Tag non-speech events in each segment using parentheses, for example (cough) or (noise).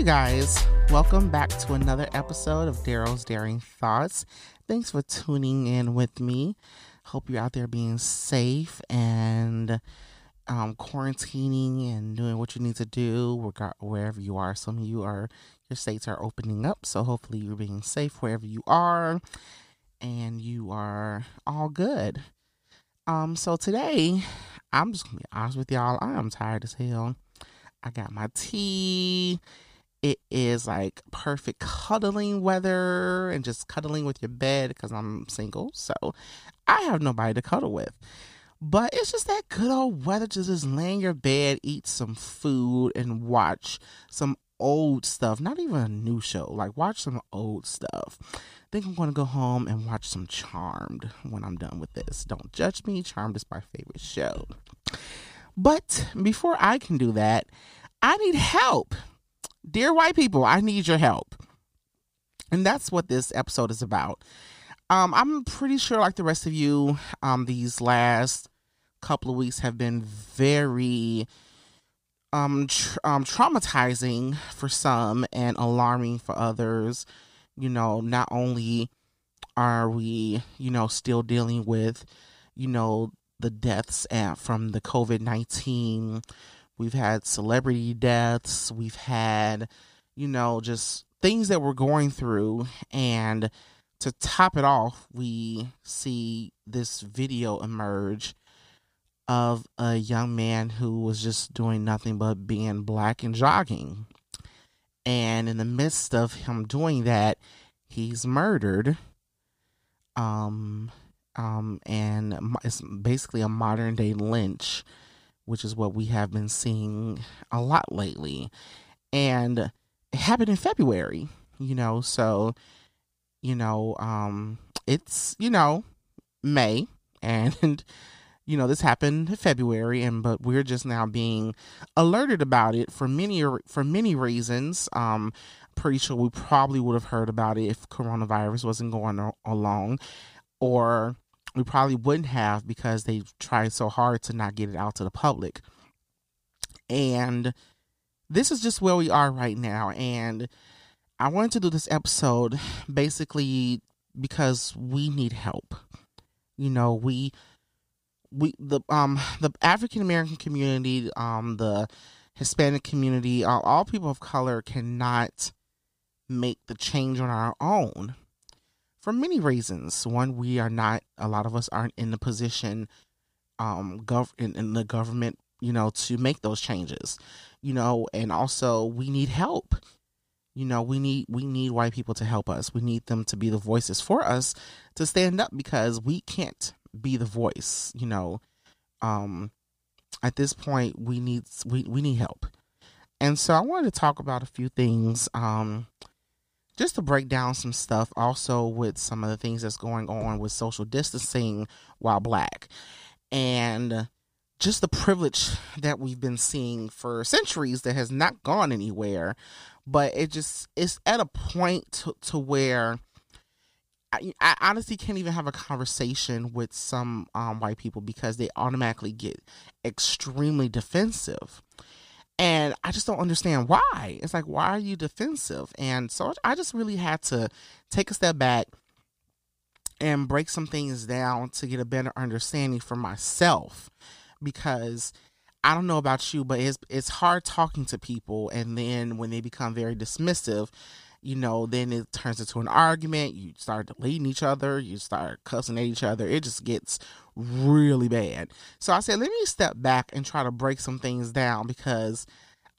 you guys. Welcome back to another episode of Daro's Daring Thoughts. Thanks for tuning in with me. Hope you're out there being safe and um, quarantining and doing what you need to do wherever you are. Some of you are, your states are opening up, so hopefully you're being safe wherever you are and you are all good. Um, so today, I'm just gonna be honest with y'all. I am tired as hell. I got my tea. It is like perfect cuddling weather and just cuddling with your bed because I'm single. So I have nobody to cuddle with. But it's just that good old weather to just lay in your bed, eat some food, and watch some old stuff. Not even a new show. Like watch some old stuff. Think I'm gonna go home and watch some Charmed when I'm done with this. Don't judge me. Charmed is my favorite show. But before I can do that, I need help. Dear white people, I need your help. And that's what this episode is about. Um, I'm pretty sure, like the rest of you, um, these last couple of weeks have been very um, tr- um, traumatizing for some and alarming for others. You know, not only are we, you know, still dealing with, you know, the deaths at, from the COVID 19, we've had celebrity deaths, we've had, you know, just things that we're going through. And to top it off, we see this video emerge of a young man who was just doing nothing but being black and jogging. And in the midst of him doing that, he's murdered. Um, um, and it's basically a modern day lynch, which is what we have been seeing a lot lately. And it happened in February, you know, so you know, um, it's, you know, May (laughs) and, you know, this happened in February and, but we're just now being alerted about it for many, for many reasons. Um, pretty sure we probably would have heard about it if coronavirus wasn't going along or we probably wouldn't have because they tried so hard to not get it out to the public. And this is just where we are right now. And I wanted to do this episode basically because we need help. You know, we we the um the African American community, um the Hispanic community, uh, all people of color cannot make the change on our own for many reasons. One, we are not a lot of us aren't in the position um gov in, in the government, you know, to make those changes. You know, and also we need help you know we need we need white people to help us we need them to be the voices for us to stand up because we can't be the voice you know um at this point we need we, we need help and so i wanted to talk about a few things um just to break down some stuff also with some of the things that's going on with social distancing while black. And just the privilege that we've been seeing for centuries that has not gone anywhere. But it just it's at a point to, to where I, honestly can't even have a conversation with some um, white people because they automatically get extremely defensive and i just don't understand why. It's like why are you defensive? And so i just really had to take a step back and break some things down to get a better understanding for myself. Because I don't know about you, but it's it's hard talking to people, and then when they become very dismissive, you know, then it turns into an argument. You start deleting each other, you start cussing at each other. It just gets really bad. So I said, let me step back and try to break some things down because,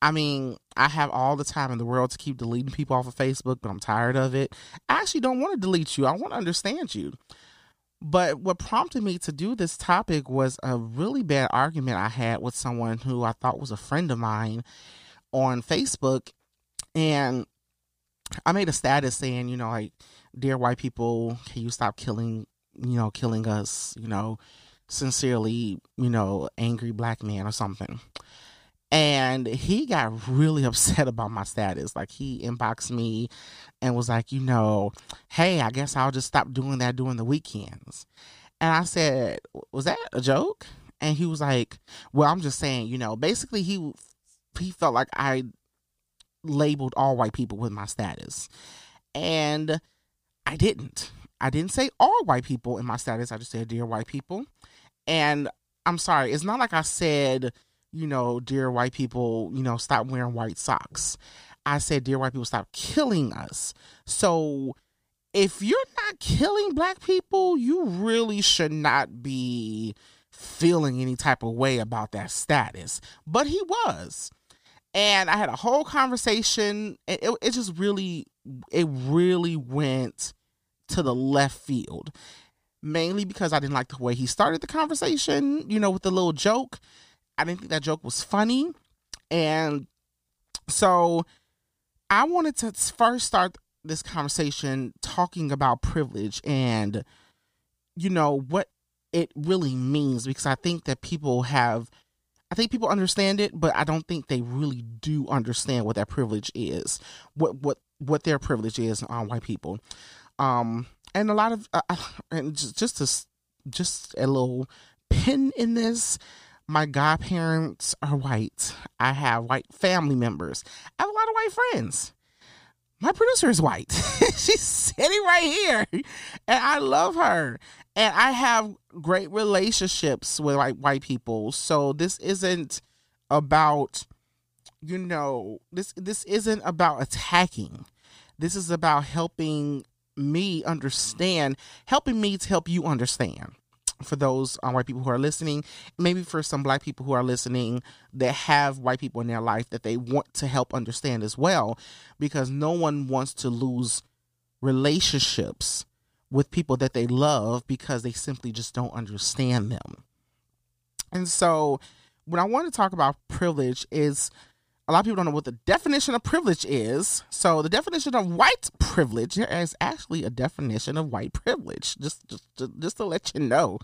I mean, I have all the time in the world to keep deleting people off of Facebook, but I'm tired of it. I actually don't want to delete you. I want to understand you. But what prompted me to do this topic was a really bad argument I had with someone who I thought was a friend of mine on Facebook. And I made a status saying, you know, like, dear white people, can you stop killing, you know, killing us, you know, sincerely, you know, angry black man or something and he got really (laughs) upset about my status. Like he inboxed me and was like, you know, hey, I guess I'll just stop doing that during the weekends. And I said, was that a joke? And he was like, well, I'm just saying, you know, basically he he felt like I labeled all white people with my status. And I didn't. I didn't say all white people in my status. I just said dear white people. And I'm sorry, it's not like I said, you know, dear white people, you know, stop wearing white socks. I said, dear white people, stop killing us. So if you're not killing black people, you really should not be feeling any type of way about that status. But he was. And I had a whole conversation. It, it, it just really, it really went to the left field. Mainly because I didn't like the way he started the conversation, you know, with the little joke. I didn't think that joke was funny. And so I wanted to first start this conversation talking about privilege and, you know, what it really means because I think that people have I think people understand it, but I don't think they really do understand what that privilege is. What what what their privilege is on white people. Um and a lot of uh, uh and just just to, just a little pin in this my godparents are white. I have white family members. I have a lot of white friends my producer is white. (laughs) She's sitting right here. And I love her. And I have great relationships with like white people. So this isn't about you know, this this isn't about attacking. This is about helping me understand, helping me to help you understand for those uh, white people who are listening, maybe for some black people who are listening that have white people in their life that they want to help understand as well, because no one wants to lose relationships with people that they love because they simply just don't understand them. And so, when I want to talk about privilege is a lot of people don't know what the definition of privilege is. So the definition of white privilege is actually a definition of white privilege. Just just just to let you know.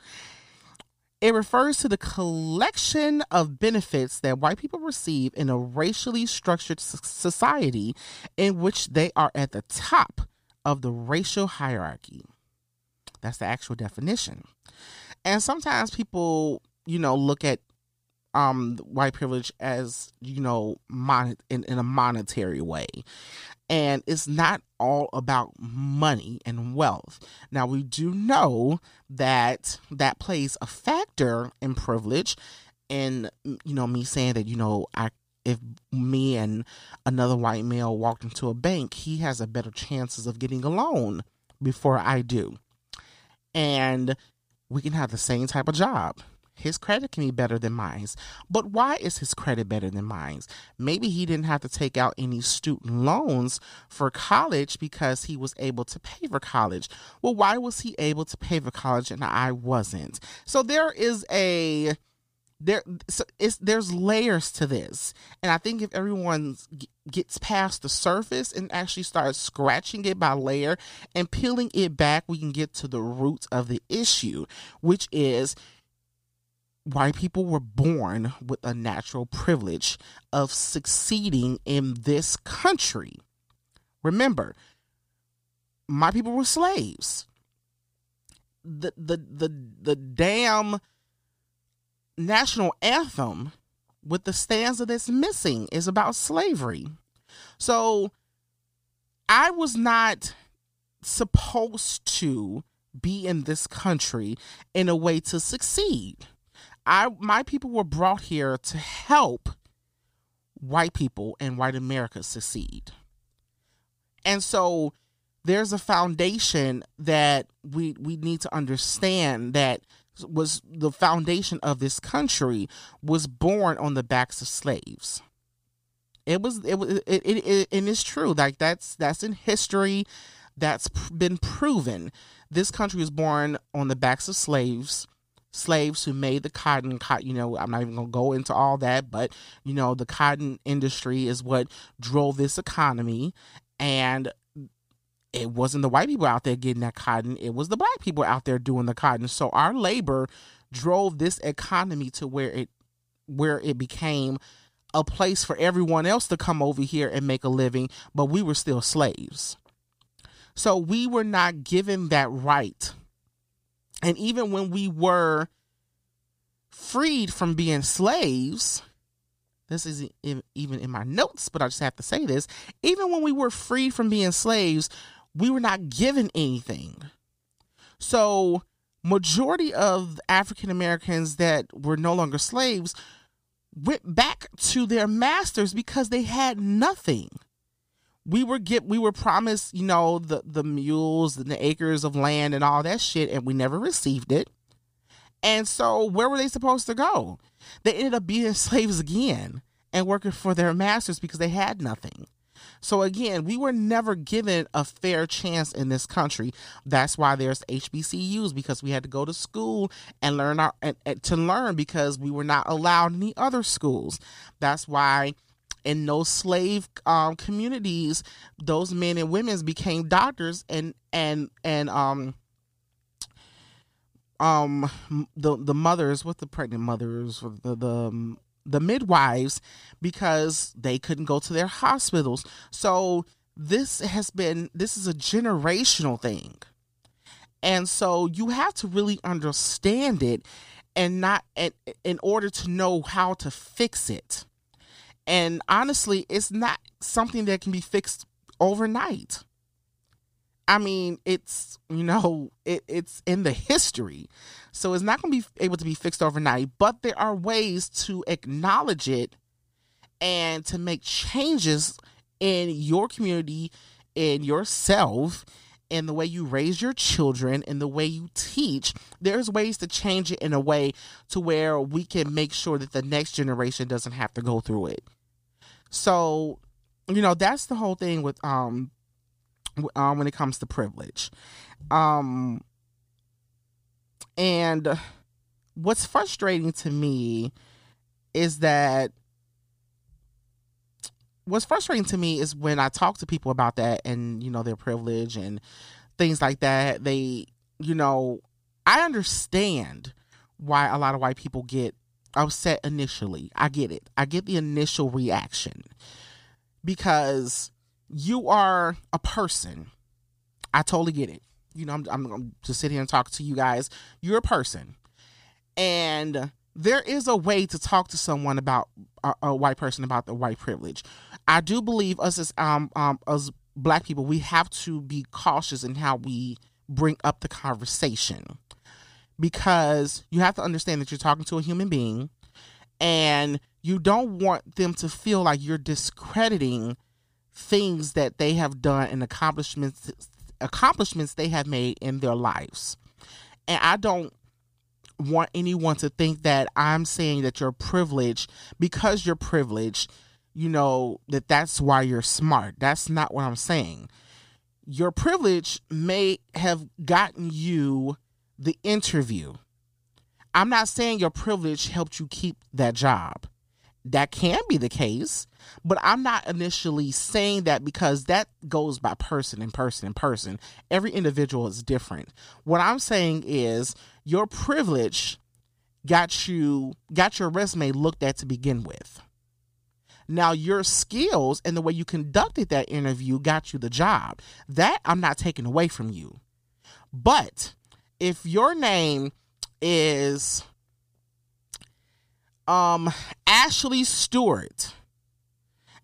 It refers to the collection of benefits that white people receive in a racially structured society in which they are at the top of the racial hierarchy. That's the actual definition. And sometimes people, you know, look at um white privilege as you know mon- in, in a monetary way. And it's not all about money and wealth. Now we do know that that plays a factor in privilege and you know me saying that you know i if me and another white male walked into a bank he has a better chances of getting a loan before i do and we can have the same type of job his credit can be better than mine. But why is his credit better than mine? Maybe he didn't have to take out any student loans for college because he was able to pay for college. Well, why was he able to pay for college and I wasn't? So there is a there so it's there's layers to this and i think if everyone gets past the surface and actually starts scratching it by layer and peeling it back we can get to the root of the issue which is white people were born with a natural privilege of succeeding in this country. Remember, my people were slaves. The the the the damn national anthem with the stanza that's missing is about slavery. So I was not supposed to be in this country in a way to succeed. I my people were brought here to help white people and white America succeed. And so there's a foundation that we we need to understand that was the foundation of this country was born on the backs of slaves. It was it was it, it, it and it's true like that's that's in history that's been proven. This country was born on the backs of slaves slaves who made the cotton, cotton you know i'm not even going to go into all that but you know the cotton industry is what drove this economy and it wasn't the white people out there getting that cotton. It was the black people out there doing the cotton. So our labor drove this economy to where it where it became a place for everyone else to come over here and make a living but we were still slaves. So we were not given that right. And even when we were freed from being slaves, this is even in my notes, but I just have to say this. Even when we were freed from being slaves, we were not given anything. So, majority of African Americans that were no longer slaves went back to their masters because they had nothing. We were get we were promised, you know, the the mules and the acres of land and all that shit and we never received it. And so where were they supposed to go? They ended up being (laughs) slaves again and working for their masters because they had nothing. So again, we were never given a fair chance in this country. That's why there's HBCUs because we had to go to school and learn our and, and to learn because we were not allowed in the other schools. That's why in those slave um, communities, those men and women became doctors and and and um um the the mothers with the pregnant mothers the the um, the midwives because they couldn't go to their hospitals. So this has been this is a generational thing. And so you have to really understand it and not in, in order to know how to fix it. And honestly it's not something that can be fixed overnight I mean, it's you know, it, it's in the history, so it's not going to be able to be fixed overnight. But there are ways to acknowledge it and to make changes in your community, in yourself, in the way you raise your children, in the way you teach. There's ways to change it in a way to where we can make sure that the next generation doesn't have to go through it. So, you know, that's the whole thing with um um, when it comes to privilege. Um, and what's frustrating to me is that what's frustrating to me is when I talk to people about that and you know their privilege and things like that. They, you know, I understand why a lot of white people get upset initially. I get it. I get the initial reaction because you are a person. I totally get it. You know, I'm, I'm, I'm just sitting here and talk to you guys. You're a person. And there is a way to talk to someone about a, a white person about the white privilege. I do believe us as um, um as black people, we have to be cautious in how we bring up the conversation because you have to understand that you're talking to a human being and you don't want them to feel like you're discrediting things that they have done and accomplishments accomplishments they have made in their lives. And I don't want anyone to think that I'm saying that you're privileged because you're privileged, you know, that that's why you're smart. That's not what I'm saying. Your privilege may have gotten you the interview. I'm not saying your privilege helped you keep that job that can be the case, but I'm not initially saying that because that goes by person and person and person. Every individual is different. What I'm saying is your privilege got you got your resume looked at to begin with. Now your skills and the way you conducted that interview got you the job. That I'm not taking away from you. But if your name is um Ashley Stewart.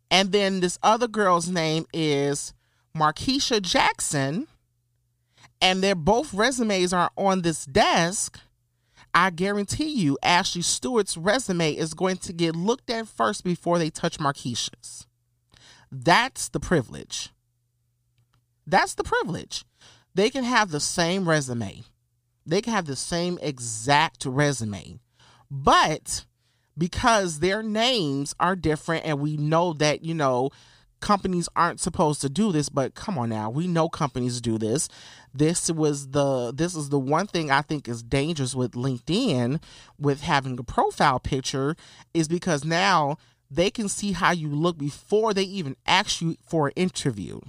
And then this other girl's name is Markeisha Jackson. And their both resumes are on this desk. I guarantee you, Ashley Stewart's resume is going to get looked at first before they touch Markeisha's. That's the privilege. That's the privilege. They can have the same resume, they can have the same exact resume, but because their names are different and we know that you know companies aren't supposed to do this but come on now we know companies do this. This was the this is the one thing i think is dangerous with linkedin with having a profile picture is because now they can see how you look before they even ask you for an interview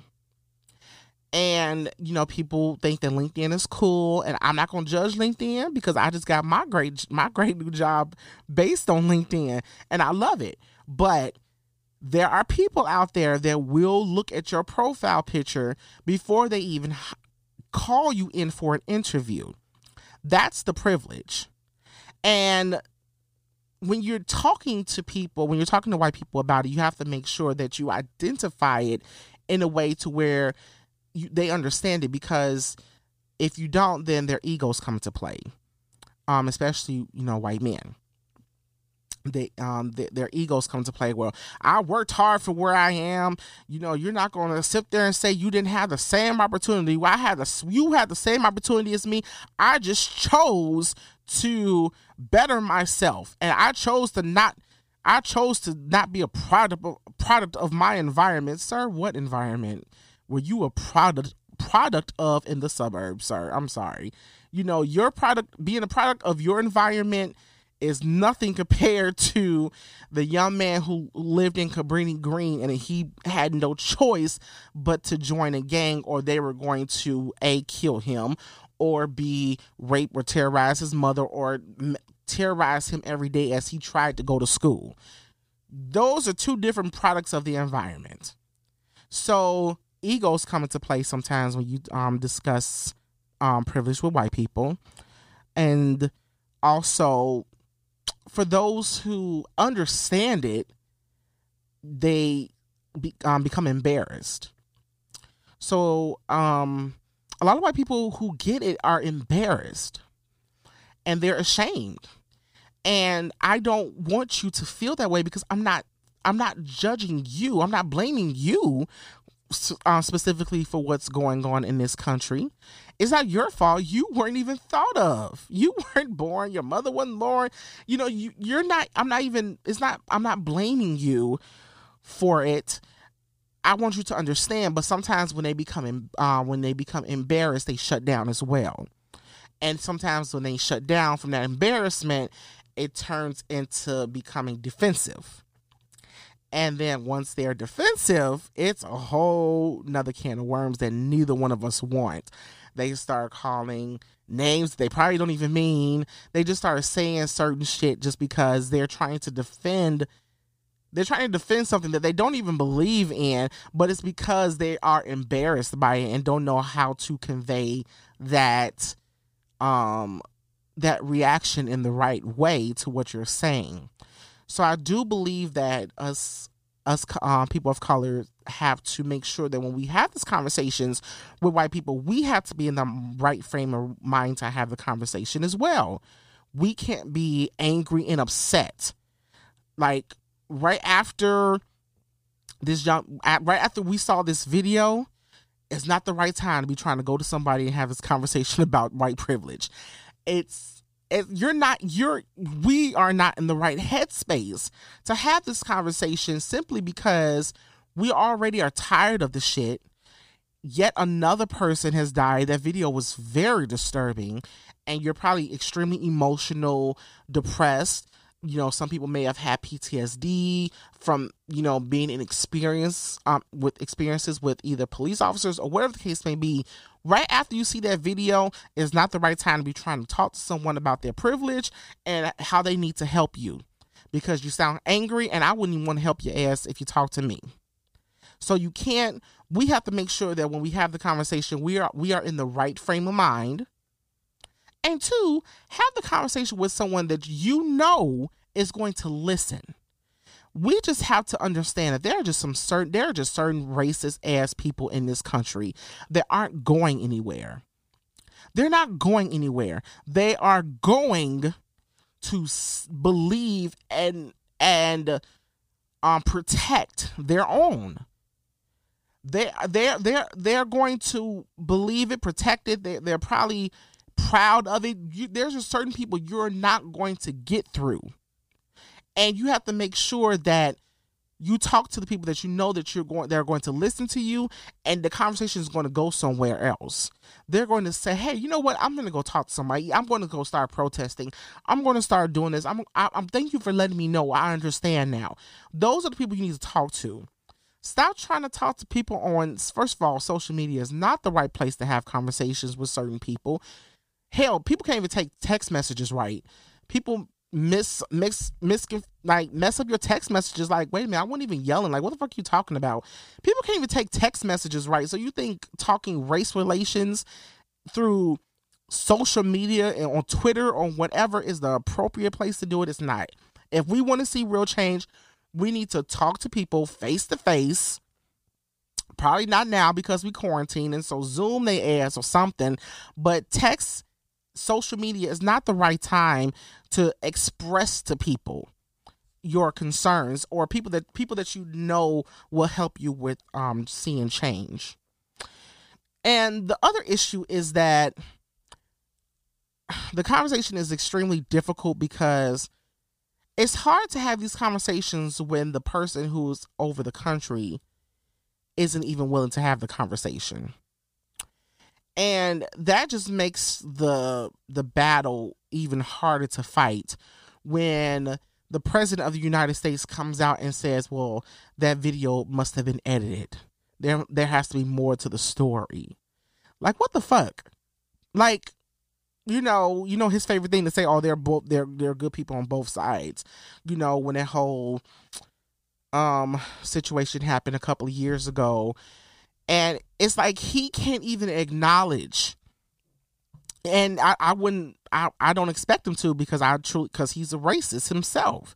and you know people think that linkedin is cool and i'm not going to judge linkedin because i just got my great my great new job based on linkedin and i love it. But there are people out there that will look at your profile picture before they even call you in for an interview. That's the privilege. And when you're talking to people, when you're talking to white people about it, you have to make sure that you identify it in a way to where you, they understand it because if you don't, then their egos come into play, um, especially you know white men. They um their egos come to play. Well i worked hard for where i am. You know you're not going to sit there and say you didn't have the same opportunity. Well, i had the you had the same opportunity as me. I just chose to better myself. And i chose to not i chose to not be a product of, product of my environment. Sir what environment were you a product product of in the suburbs sir i'm sorry you know your product being a product of your environment is nothing compared to the young man who lived in Cabrini Green and he had no choice but to join a gang or they were going to A, kill him or B, rape or terrorize his mother or terrorize him every day as he tried to go to school. Those are two different products of the environment. So egos come into play sometimes when you um, discuss um, privilege with white people. And also for those who understand it, they be, um, become embarrassed. So, um, a lot of white people who get it are embarrassed and they're ashamed. And I don't want you to feel that way because I'm not I'm not judging you. I'm not blaming you uh, specifically for what's going on in this country. It's not your fault. You weren't even thought of. You (laughs) weren't born. Your mother wasn't born. You know, you you're not. I'm not even. It's not. I'm not blaming you for it. I want you to understand. But sometimes when they become uh, when they become embarrassed, they shut down as well. And sometimes when they shut down from that embarrassment, it turns into becoming defensive and then once they're defensive, it's a whole nother can of worms that neither one of us want. They start calling names they probably don't even mean. They just start saying certain shit just because they're trying to defend they're trying to defend something that they don't even believe in, but it's because they are embarrassed by it and don't know how to convey that um that reaction in the right way to what you're saying. So I do believe that us us um, people of color have to make sure that when we have these conversations with white people, we have to be in the right frame of mind to have the conversation as well. We can't be angry and upset. Like right after this young, right after we saw this video, it's not the right time to be trying to go to somebody and have this conversation (laughs) about white privilege. It's if you're not you're we are not in the right headspace to have this conversation simply because we already are tired of the shit. Yet another person has died. That video was very disturbing and you're probably extremely emotional depressed you know some people may have had ptsd from you know being in experience um, with experiences with either police officers or whatever the case may be right after you see that video is not the right time to be trying to talk to someone about their privilege and how they need to help you. Because you sound angry and i wouldn't even want to help your ass if you talk to me. So you can't we have to make sure that when we have the conversation we are we are in the right frame of mind and two, have the conversation with someone that you know is going to listen. We just have to understand that there are just some certain there are just certain racist ass people in this country that aren't going anywhere. They're not going anywhere. They are going to believe and and um, protect their own. They they they're they're going to believe it, protect it. They they're probably proud of it. You, there's just certain people you're not going to get through. And you have to make sure that you talk to the people that you know that you're going they're going to listen to you and the conversation is going to go somewhere else. They're going to say hey you know what? I'm going to go talk to somebody. I'm going to go start protesting. I'm going to start doing this. I'm i am thank you for letting me know. I understand now. Those are the people you need to talk to. Stop trying to talk to people on first of all social media is not the right place to have conversations with certain people Hell, people can't even take text messages right. People miss mix miss like mess up your text messages. Like wait a minute i wasn't even yelling. Like what the fuck are you talking about? People can't even take text messages right. So you think talking race relations through social media and on twitter or whatever is the appropriate place to do it? It's not. If we want to see real change, we need to talk to people face to face. Probably not now because we quarantine and so Zoom they ass or something, but text social media is not the right time to express to people your concerns or people that people that you know will help you with um seeing change. And the other issue is that the conversation is extremely difficult because it's hard to have these conversations when the person who's over the country isn't even willing to have the conversation. And that just makes the the battle even harder to fight when the president of the United States comes out and says, "Well, that video must have been edited. There there has to be more to the story." Like what the fuck? Like you know, you know his favorite thing to say, "Oh, they're both they're they're good people on both sides." You know, when that whole um situation happened a couple of years ago, and it's like he can't even acknowledge. And I, I wouldn't, I, I don't expect him to because I truly, because he's a racist himself.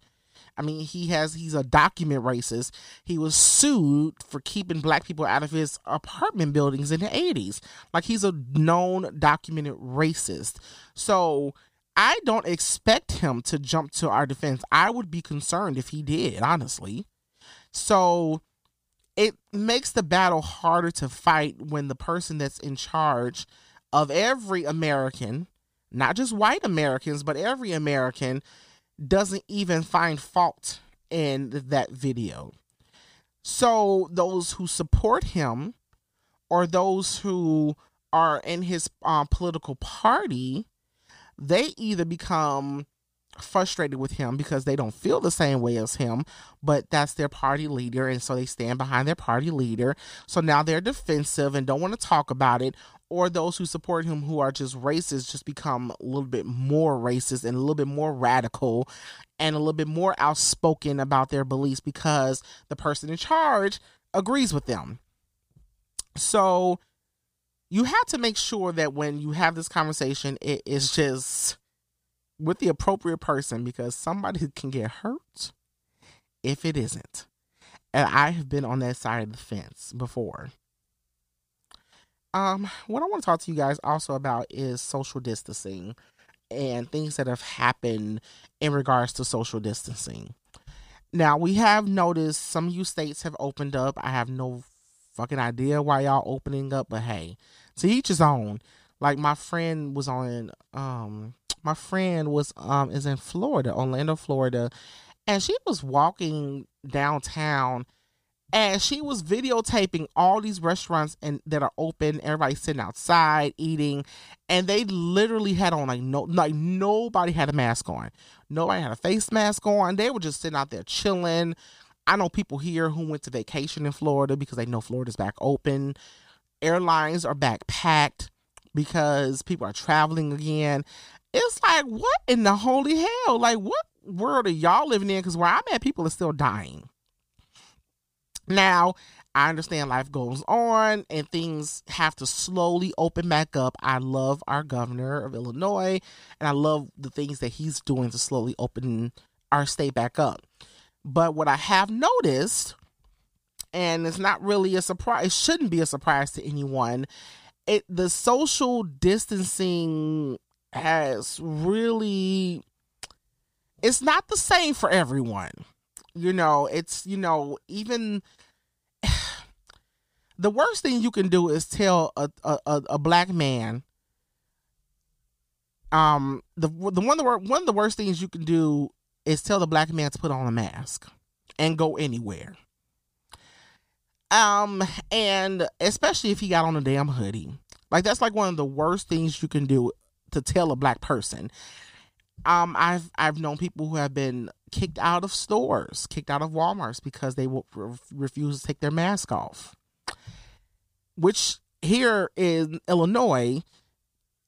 I mean, he has he's a document racist. He was sued for keeping black people out of his apartment buildings in the 80s. Like he's a known documented racist. So I don't expect him to jump to our defense. I would be concerned if he did, honestly. So it makes the battle harder to fight when the person that's in charge of every American, not just white Americans, but every American doesn't even find fault in that video. So those who support him or those who are in his um, political party, they either become frustrated with him because they don't feel the same way as him, but that's their party leader, and so they stand behind their party leader. So now they're defensive and don't want to talk about it, or those who support him who are just racist just become a little bit more racist and a little bit more radical and a little bit more outspoken about their beliefs because the person in charge agrees with them. So you have to make sure that when you have this conversation, it is just with the appropriate person because somebody can get hurt if it isn't. And I have been on that side of the fence before. Um, what I want to talk to you guys also about is social distancing and things that have happened in regards to social distancing. Now, we have noticed some of you states have opened up. I have no fucking idea why y'all opening up, but hey, to each his own. Like my friend was on um my friend was um is in Florida, Orlando, Florida, and she was walking downtown and she was videotaping all these restaurants and that are open everybody sitting outside eating and they literally had on like no like nobody had a mask on. Nobody had a face mask on. They were just sitting out there chilling. I know people here who went to vacation in florida because they know florida's back open. Airlines are back packed because people are traveling again it's like what in the holy hell like what world are y'all living in because where i'm at people are still dying now, I understand life goes on and things have to slowly open back up. I love our governor of Illinois and I love the things that he's doing to slowly open our state back up. But what I have noticed, and it's not really a surprise, it shouldn't be a surprise to anyone, it the social distancing has really it's not the same for everyone you know, it's, you know, even (sighs) the worst thing you can do is tell a, a, a black man um the the one the one of the worst things you can do is tell the black man to put on a mask and go anywhere. Um and especially if he got on a damn hoodie. Like that's like one of the worst things you can do to tell a black person. Um I've I've known people who have been kicked out of stores, kicked out of Walmarts because they will refuse to take their mask off. Which here in Illinois,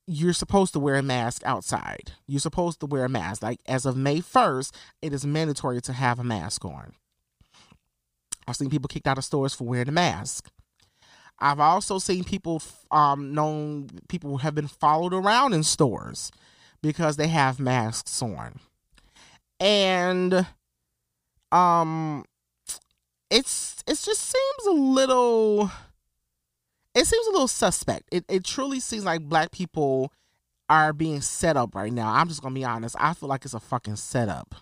you're supposed to wear a mask outside. You're supposed to wear a mask. Like as of May 1st, it is mandatory to have a mask on. I've seen people kicked out of stores for wearing a mask. I've also seen people, um, known people have been followed around in stores because they have masks on and um it's it just seems a little it seems a little suspect. It it truly seems like black people are being set up right now. I'm just gonna be honest. I feel like it's a fucking setup.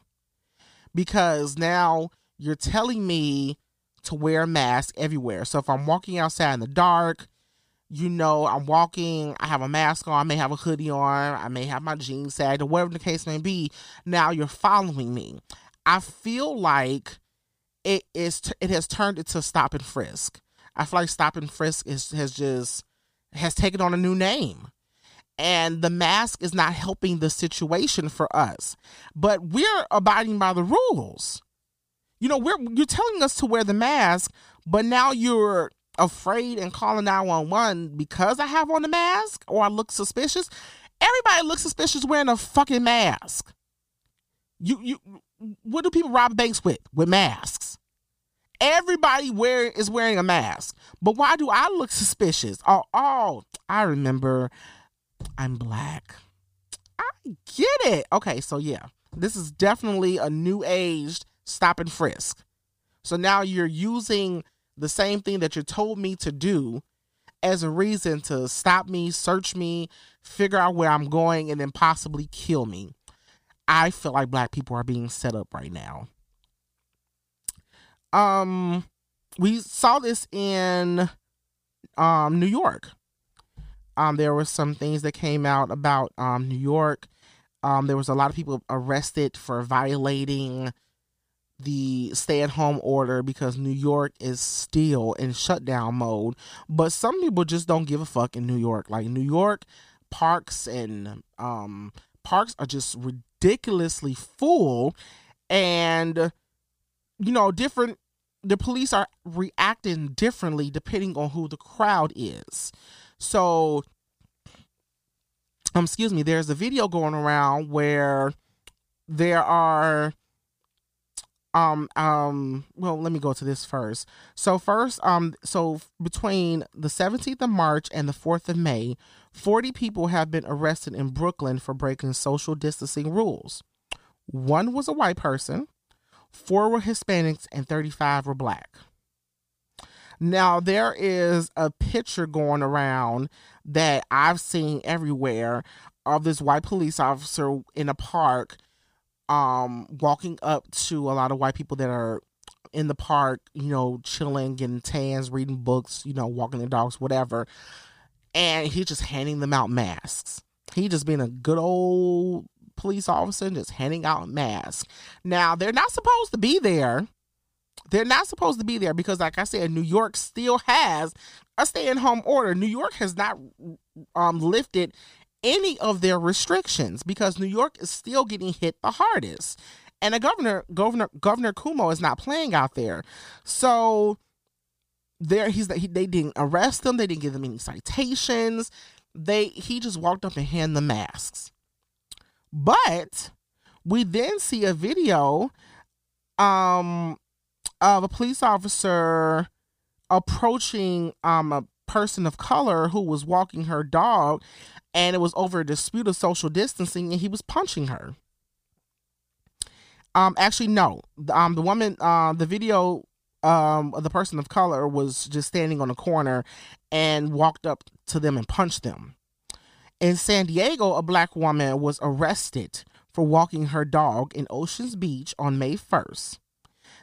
Because now you're telling me to wear a mask everywhere. So if I'm walking outside in the dark, you know, I'm walking, I have a mask on, I may have a hoodie on, I may have my jeans sagged, or whatever the case may be. Now you're following me. I feel like it is it has turned into stop and frisk. I feel like stop and frisk is has just has taken on a new name. And the mask is not helping the situation for us. But we're abiding by the rules. You know, we're you're telling us to wear the mask, but now you're afraid and calling 911 because I have on the mask or I look suspicious. Everybody looks suspicious wearing a fucking mask. You you what do people rob banks with? With masks. Everybody wear is wearing a mask. But why do I look suspicious? Oh, oh, I remember I'm black. I get it. Okay, so yeah. This is definitely a new aged stop and frisk. So now you're using the same thing that you told me to do as a reason to stop me, search me, figure out where I'm going, and then possibly kill me. I feel like black people are being set up right now. Um, we saw this in um New York. Um, there were some things that came out about um New York. Um, there was a lot of people arrested for violating the stay at home order because New York is still in shutdown mode. But some people just don't give a fuck in New York. Like New York parks and um parks are just ridiculously full and you know different the police are reacting differently depending on who the crowd is. So um excuse me, there's a video going around where there are um um well let me go to this first. So first um so between the 17th of march and the 4th of may 40 people have been arrested in brooklyn for breaking social distancing rules. One was a white person four were hispanics and 35 were black. Now there is a picture going around that i've seen everywhere of this white police officer in a park um walking up to a lot of white people that are in the park, you know, chilling, getting tans, reading books, you know, walking their dogs, whatever. And he's just handing them out masks. He just being a good old police officer just handing out masks. Now, they're not supposed to be there. They're not supposed to be there because, like I said, New York still has a stay at home order. New York has not um, lifted any of their restrictions because New York is still getting hit the hardest. And the governor, Governor, Governor Cuomo is not playing out there. So there he's he, they didn't arrest them. they didn't give them any citations. They he just walked up and hand the masks. But we then see a video um of a police officer approaching um a person of color who was walking her dog and it was over a dispute of social distancing and he was punching her. Um actually no. Um the woman uh, the video um the person of color was just standing on a corner and walked up to them and punched them. In san diego a black woman was arrested for walking her dog in oceans beach on may 1st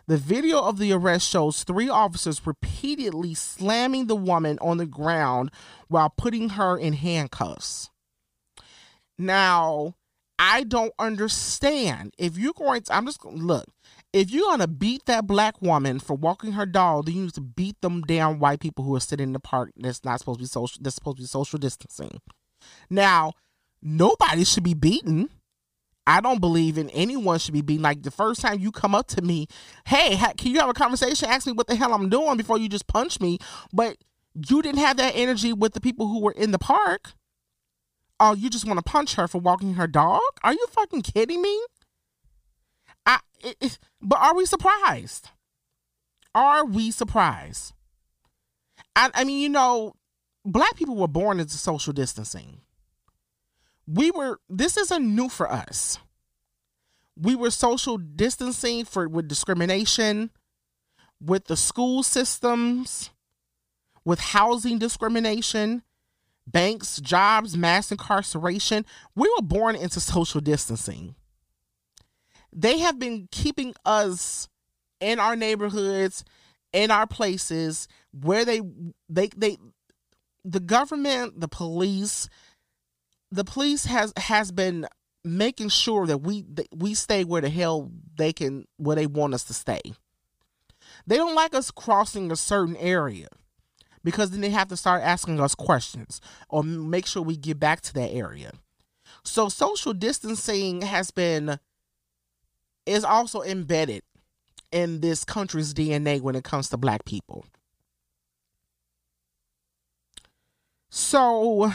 the video of the arrest shows three officers repeatedly slamming the woman on the ground while putting her in handcuffs. Now, I don't understand. If you're going to, I'm just going to look. If you're going to beat that black woman for walking her dog, then you need to beat them damn white people who are sitting in the park that's not supposed to be social, that's supposed to be social distancing. Now, nobody should be beaten. I don't believe in anyone should be being like the first time you come up to me, hey, can you have a conversation? Ask me what the hell I'm doing before you just punch me. But you didn't have that energy with the people who were in the park. Oh, you just want to punch her for walking her dog? Are you fucking kidding me? I, it, it, but are we surprised? Are we surprised? I, I mean, you know, black people were born into social distancing we were this isn't new for us We were social distancing for with discrimination, with the school systems, with housing discrimination, banks, jobs, mass incarceration. We were born into social distancing. They have been keeping us in our neighborhoods, in our places where they they they the government, the police, the police has has been making sure that we that we stay where the hell they can where they want us to stay. They don't like us crossing a certain area because then they have to start asking us questions or make sure we get back to that area. So social distancing has been is also embedded in this country's DNA when it comes to black people. So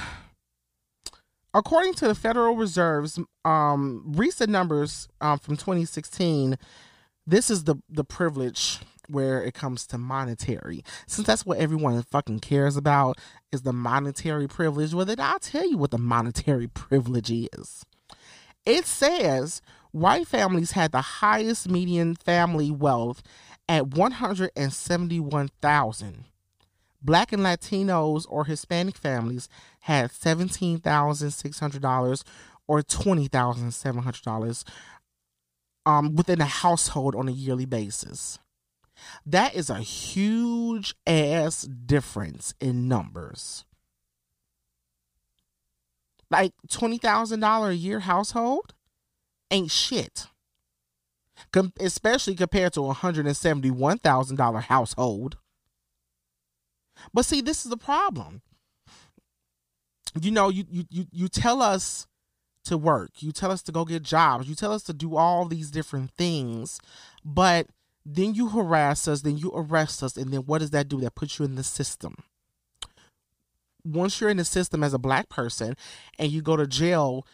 according to the Federal Reserve's um, recent numbers um, from 2016, this is the the privilege where it comes to monetary. Since that's what everyone fucking cares about is the monetary privilege. Well, then I'll tell you what the monetary privilege is. It says white families had the highest median family wealth at 171,000. Black and Latinos or Hispanic families had $17,600 or $20,700 um, within a household on a yearly basis. That is a huge ass difference in numbers. Like $20,000 a year household ain't shit. Com- especially compared to a $171,000 household. But see, this is the problem. You know, you, you you you tell us to work. You tell us to go get jobs. You tell us to do all these different things. But then you harass us, then you arrest us, and then what does that do? That puts you in the system. Once you're in the system as a black person and you go to jail,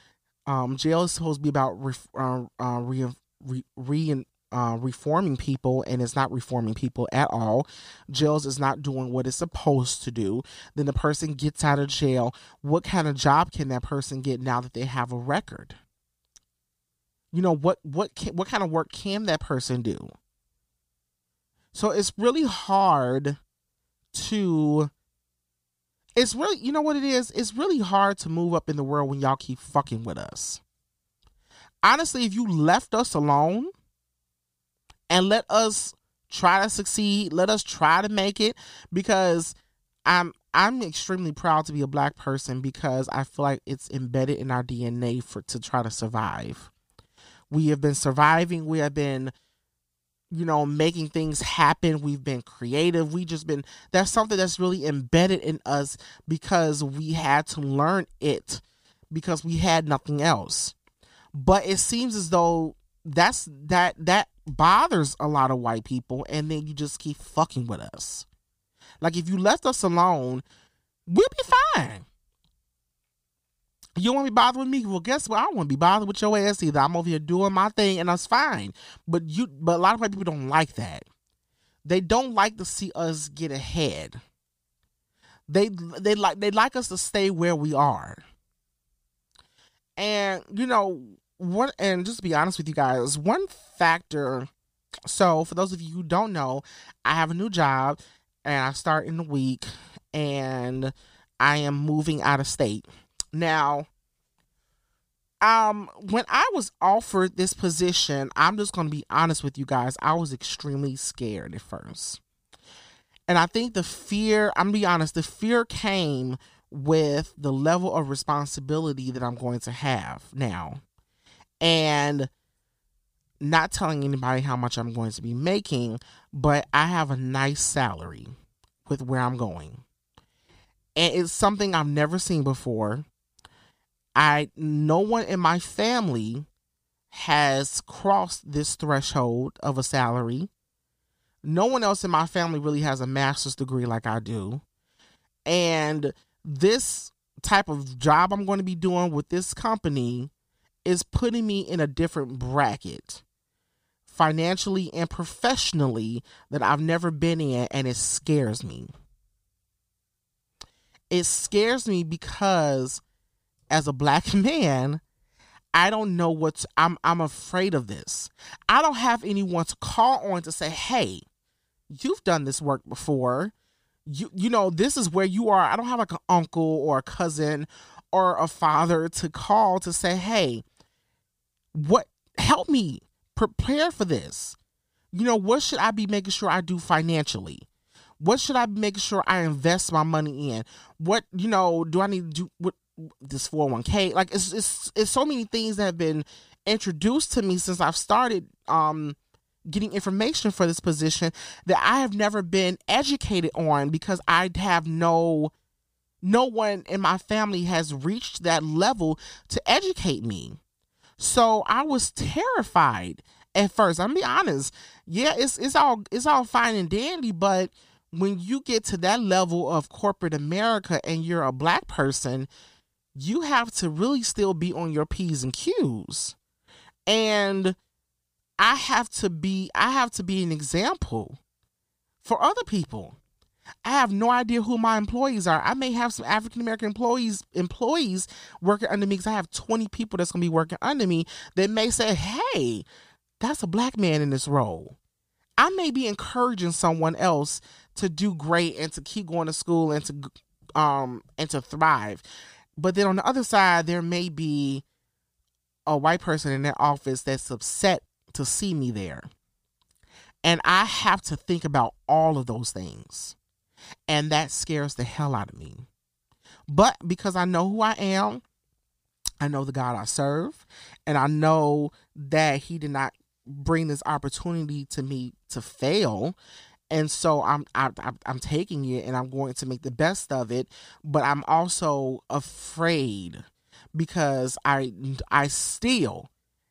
um, jail is supposed to be about re, uh, uh, re, re, re uh, reforming people and it's not reforming people at all. Jails is not doing what it's supposed to do. Then the person gets out of jail. What kind of job can that person get now that they have a record? You know what what can, what kind of work can that person do? So it's really hard to it's really you know what it is? It's really hard to move up in the world when y'all keep fucking with us. Honestly, if you left us alone, and let us try to succeed. Let us try to make it because I'm I'm extremely proud to be a black person because I feel like it's embedded in our DNA for to try to survive. We have been surviving. We have been you know making things happen we've been creative we just been that's something that's really embedded in us because we had to learn it because we had nothing else but it seems as though that's that that bothers a lot of white people and then you just keep fucking with us. Like if you left us alone, we'll be fine. You want to be bothered with me? Well, guess what? I to be bothered with your ass either. I'm over here doing my thing and that's fine. But you but a lot of white people don't like that. They don't like to see us get ahead. They they like they like us to stay where we are. And you know, one and just to be honest with you guys, one factor. So for those of you who don't know, I have a new job and I start in a week and I am moving out of state. Now, um when I was offered this position, I'm just going to be honest with you guys, I was extremely scared at first. And I think the fear, I'm to be honest, the fear came with the level of responsibility that I'm going to have now and not telling anybody how much I'm going to be making, but I have a nice salary with where I'm going. And it's something I've never seen before. I no one in my family has crossed this threshold of a salary. No one else in my family really has a master's degree like I do. And this type of job I'm going to be doing with this company is putting me in a different bracket financially and professionally that I've never been in, and it scares me. It scares me because as a black (laughs) man, I don't know what's I'm I'm afraid of this. I don't have anyone to call on to say, "Hey, you've done this work before. You you know, this is where you are." I don't have like an uncle or a cousin or a father to call to say, "Hey, what help me prepare for this." You know, what should I be making sure I do financially? What should I be making sure I invest my money in? What, you know, do I need to do what this 401k? Like it's it's it's so many things that have been introduced to me since I've started um getting information for this position that I have never been educated on because I have no no one in my family has reached that level to educate me. So I was terrified at first. I'm be honest. Yeah, it's it's all it's all fine and dandy, but when you get to that level of corporate America and you're a black person, you have to really still be on your P's and Q's. And I have to be I have to be an example for other people. I have no idea who my employees are. I may have some African American employees employees working under me because I have 20 people that's gonna be working under me that may say, Hey, that's a black man in this role. I may be encouraging someone else to do great and to keep going to school and to um and to thrive. But then on the other side, there may be a white person in their office that's upset to see me there. And I have to think about all of those things. And that scares the hell out of me. But because I know who I am, I know the God I serve, and I know that He did not bring this opportunity to me to fail and so I'm I, I'm taking it and I'm going to make the best of it, but I'm also afraid because I I still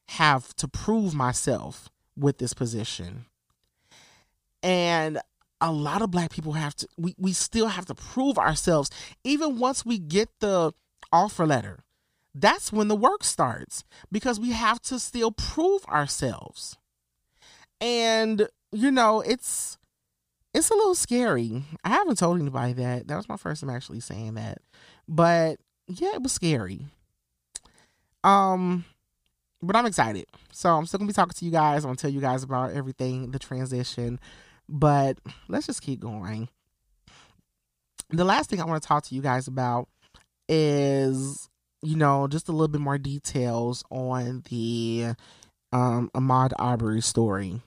have to prove myself with this position. And a lot of black people have to we, we still have to prove ourselves even once we get the offer letter. That's when the work starts because we have to still prove ourselves. And you know, it's it's a little scary. I haven't told anybody that. That was my first time actually saying that. But yeah, it was scary. Um but I'm excited. So I'm still gonna be talking to you guys. I'm gonna tell you guys about everything, the transition. But let's just keep going. The last thing I want to talk to you guys about is, you know, just a little bit more details on the um Ahmaud Arbery story.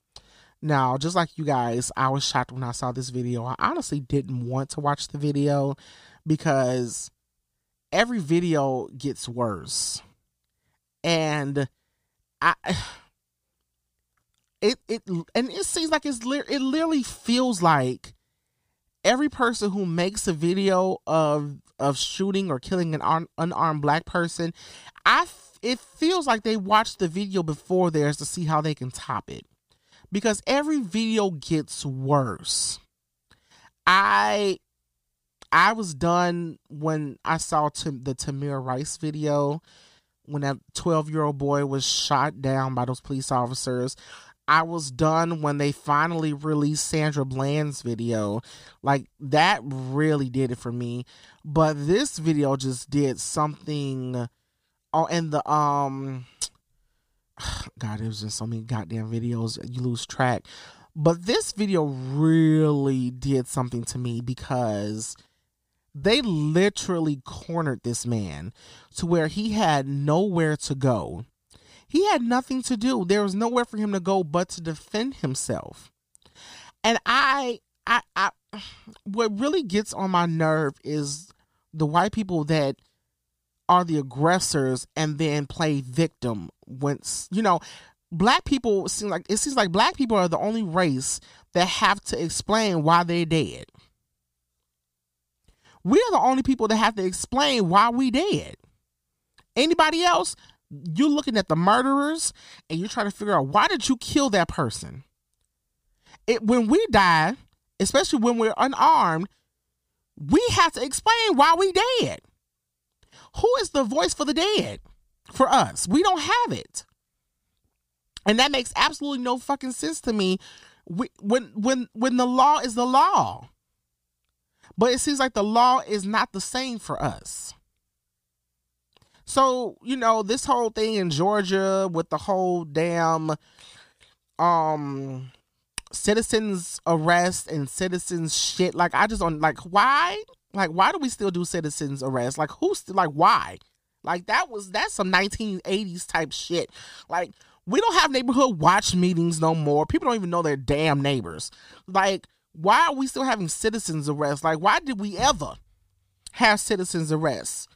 Now, just like you guys, I was shocked when I saw this video. I honestly didn't want to watch the video because every video gets worse. And I it it and it seems like it's it literally feels like every person who makes a video of of shooting or killing an un, unarmed black person, I it feels like they watched the video before theirs to see how they can top it because every video gets worse. I I was done when I saw Tim, the Tamir Rice video when that 12 year old boy was shot down by those police officers. I was done when they finally released Sandra Bland's video. Like that really did it for me. But this video just did something. Oh, and the um (sighs) God, there's just so many goddamn videos, you lose track. But this video really did something to me because they literally cornered this man to where he had nowhere to go. He had nothing to do. There was nowhere for him to go but to defend himself. And I I I what really gets on my nerve is the white people that are the aggressors and then play victim once you know black people seem like it seems like black people are the only race that have to explain why they're dead we're the only people that have to explain why we dead anybody else you're looking at the murderers and you're trying to figure out why did you kill that person it when we die especially when we're unarmed we have to explain why we dead who is the voice for the dead for us? We don't have it. And that makes absolutely no fucking sense to me when when when the law is the law. But it seems like the law is not the same for us. So, you know, this whole thing in Georgia with the whole damn um citizens arrest and citizens shit like I just don't like why? Like why do we still do citizens arrest? Like who's like why? Like that was that's some 1980s type shit. Like we don't have neighborhood watch meetings no more. People don't even know their damn neighbors. Like why are we still having citizens arrest? Like why did we ever have citizens arrests?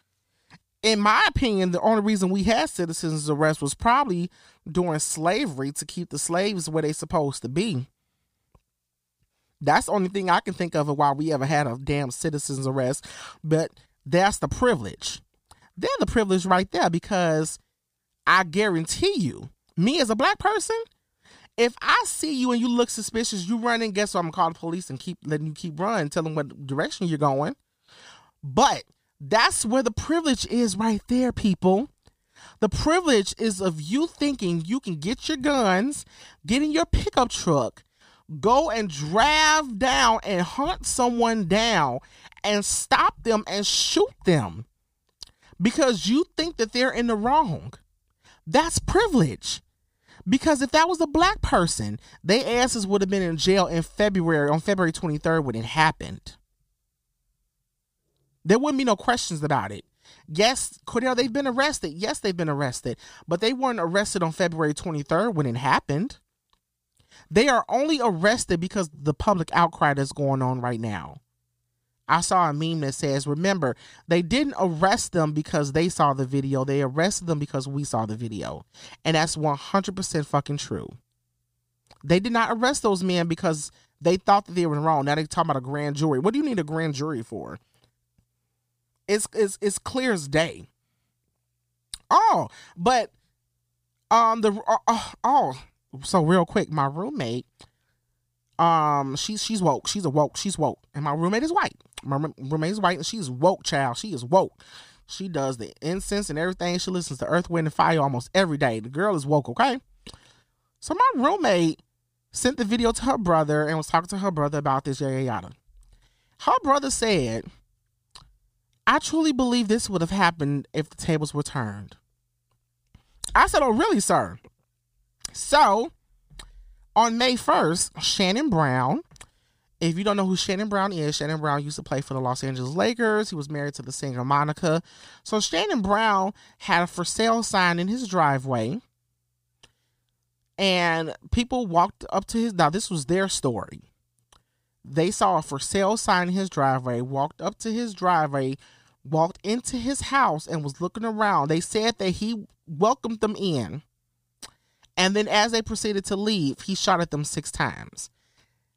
In my opinion, the only reason we had citizens arrest was probably during slavery to keep the slaves where they supposed to be. That's the only thing I can think of why we ever had a damn citizens arrest. But that's the privilege. They're the privilege right there because I guarantee you, me as a black person, if I see you and you look suspicious, you run in, guess what? I'm gonna call the police and keep letting you keep running, tell them what direction you're going. But that's where the privilege is right there, people. The privilege is of you thinking you can get your guns, get in your pickup truck, go and drive down and hunt someone down and stop them and shoot them because you think that they're in the wrong. That's privilege. Because if that was a black person, their asses would have been in jail in February, on February 23rd when it happened. There wouldn't be no questions about it. Yes, Cordell, they've been arrested. Yes, they've been arrested. But they weren't arrested on February 23rd when it happened. They are only arrested because the public outcry that's going on right now. I saw a meme that says, remember, they didn't arrest them because they saw the video. They arrested them because we saw the video. And that's 100% fucking true. They did not arrest those men because they thought that they were wrong. Now they're talking about a grand jury. What do you need a grand jury for? It's it's it's clear as day. Oh, but um the uh, oh so real quick, my roommate um she's she's woke. She's a woke. She's woke, and my roommate is white. My roommate is white, and she's woke. Child, she is woke. She does the incense and everything. She listens to Earth, Wind, and Fire almost every day. The girl is woke. Okay. So my roommate sent the video to her brother and was talking to her brother about this yada yada. Her brother said I truly believe this would have happened if the tables were turned. I said, Oh, really, sir? So, on May 1st, Shannon Brown, if you don't know who Shannon Brown is, Shannon Brown used to play for the Los Angeles Lakers. He was married to the singer Monica. So, Shannon Brown had a for sale sign in his driveway. And people walked up to his. Now, this was their story. They saw a for sale sign in his driveway, walked up to his driveway, walked into his house, and was looking around. They said that he welcomed them in. And then as they proceeded to leave, he shot at them six times.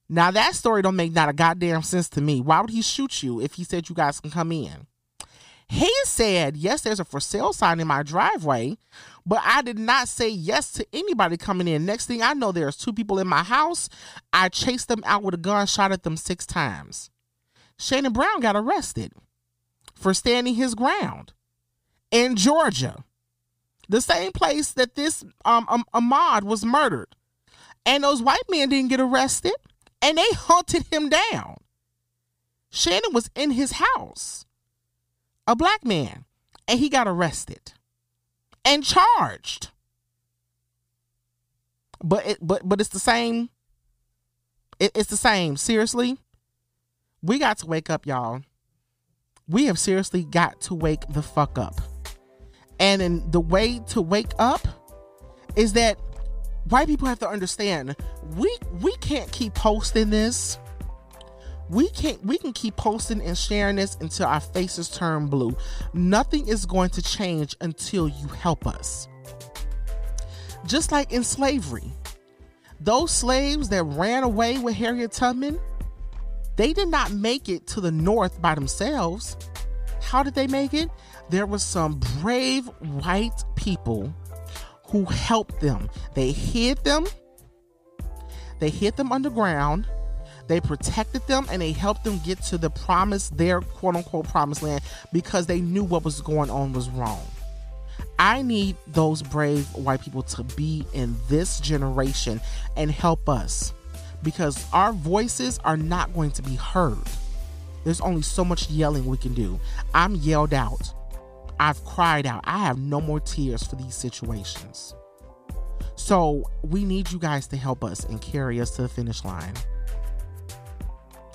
Now that story don't make not a goddamn sense to me. Why would he shoot you if he said you guys can come in? He said, Yes, there's a for sale sign in my driveway, but I did not say yes to anybody coming in. Next thing I know, there's two people in my house. I chased them out with a gun, shot at them six times. Shannon Brown got arrested for standing his ground in Georgia, the same place that this um, um Ahmaud was murdered. And those white men didn't get arrested, and they (laughs) hunted him down. Shannon was in his house a black man, and he got arrested and charged. But it, but but it's the same. It, it's the same. Seriously, we got to wake up, y'all. We have seriously got to wake the fuck up. And in the way to wake up is that white people have to understand we we can't keep posting this we can't we can keep posting and sharing this until our faces turn blue. Nothing is going to change until you help us. Just like in slavery those slaves that ran away with harriet tubman they did not make it to the north by themselves. How did they make it? There were some brave white people who helped them. They hid them. They hid them underground they protected them and they helped them get to the promise, their quote unquote promised land, because they knew what was going on was wrong. I need those brave white people to be in this generation and help us because our voices are not going to be heard. There's only so much yelling we can do. I'm yelled out. I've cried out. I have no more tears for these situations. So we need you guys to help us and carry us to the finish line.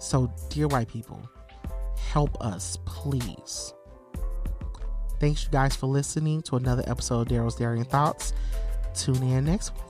So, dear white people, help us, please. Thanks, you guys, for listening to another episode of Daro's Daring Thoughts. Tune in next week.